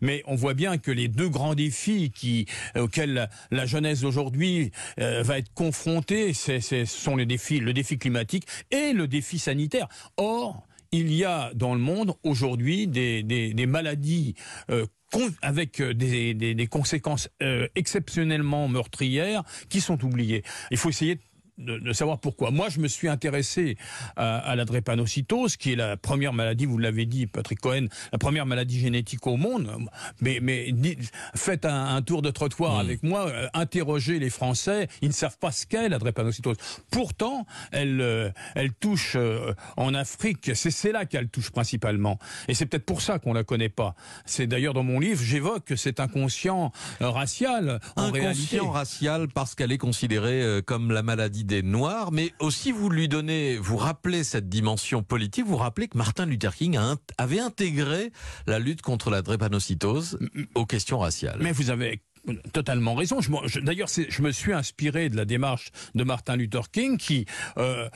Mais on voit bien que les deux grands défis auxquels la, jeunesse d'aujourd'hui euh, va être confrontée, c'est, ce sont les défis, le défi climatique et le défi sanitaire. Or, il y a dans le monde aujourd'hui des, maladies euh, avec euh, des, conséquences exceptionnellement meurtrières qui sont oubliées. Il faut essayer de de, de, savoir pourquoi. Moi, je me suis intéressé à, à, la drépanocytose, qui est la première maladie, vous l'avez dit, Patrick Cohen, la première maladie génétique au monde. Mais, mais faites un, un tour de trottoir mmh. avec moi, euh, interrogez les Français, ils ne savent pas ce qu'est la drépanocytose. Pourtant, elle, euh, elle touche euh, en Afrique, c'est là qu'elle touche principalement. Et c'est peut-être pour ça qu'on la connaît pas. C'est d'ailleurs dans mon livre, j'évoque que c'est inconscient euh, racial. En inconscient réalité. racial parce qu'elle est considérée comme la maladie des Noirs, mais aussi vous lui donnez, vous rappelez cette dimension politique, vous rappelez que Martin Luther King a, avait intégré la lutte contre la drépanocytose aux questions raciales. Mais vous avez totalement raison. Je, D'ailleurs, je me suis inspiré de la démarche de Martin Luther King qui, euh,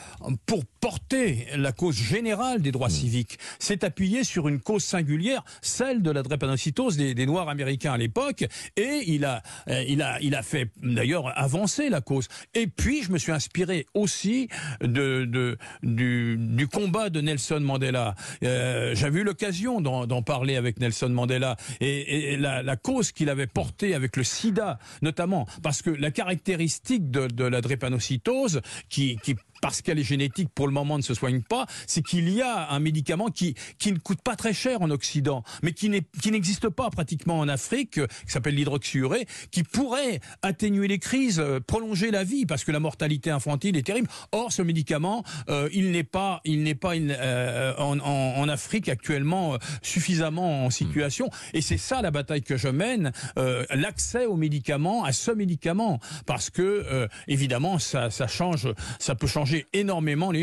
pour porter la cause générale des droits mmh. civiques, s'est appuyé sur une cause singulière, celle de la drépanocytose des, des Noirs américains à l'époque, et il a, euh, il a, il a fait d'ailleurs avancer la cause. Et puis, je me suis inspiré aussi de, de du, du combat de Nelson Mandela. Euh, J'avais eu l'occasion d'en parler avec Nelson Mandela et, et la, la cause qu'il avait portée avec le sida, notamment, parce que la caractéristique de, la drépanocytose, qui parce qu'elle est génétique, pour le moment ne se soigne pas, c'est qu'il y a un médicament qui, qui ne coûte pas très cher en Occident, mais qui n'existe pas pratiquement en Afrique, qui s'appelle l'hydroxyurée, qui pourrait atténuer les crises, euh, prolonger la vie, parce que la mortalité infantile est terrible. Or, ce médicament, euh, il n'est pas, il n'est pas euh, en, en, en, Afrique actuellement euh, suffisamment en situation. Et c'est ça la bataille que je mène, l'accès aux médicaments, à ce médicament, parce que évidemment, ça, ça change, ça peut changer énormément les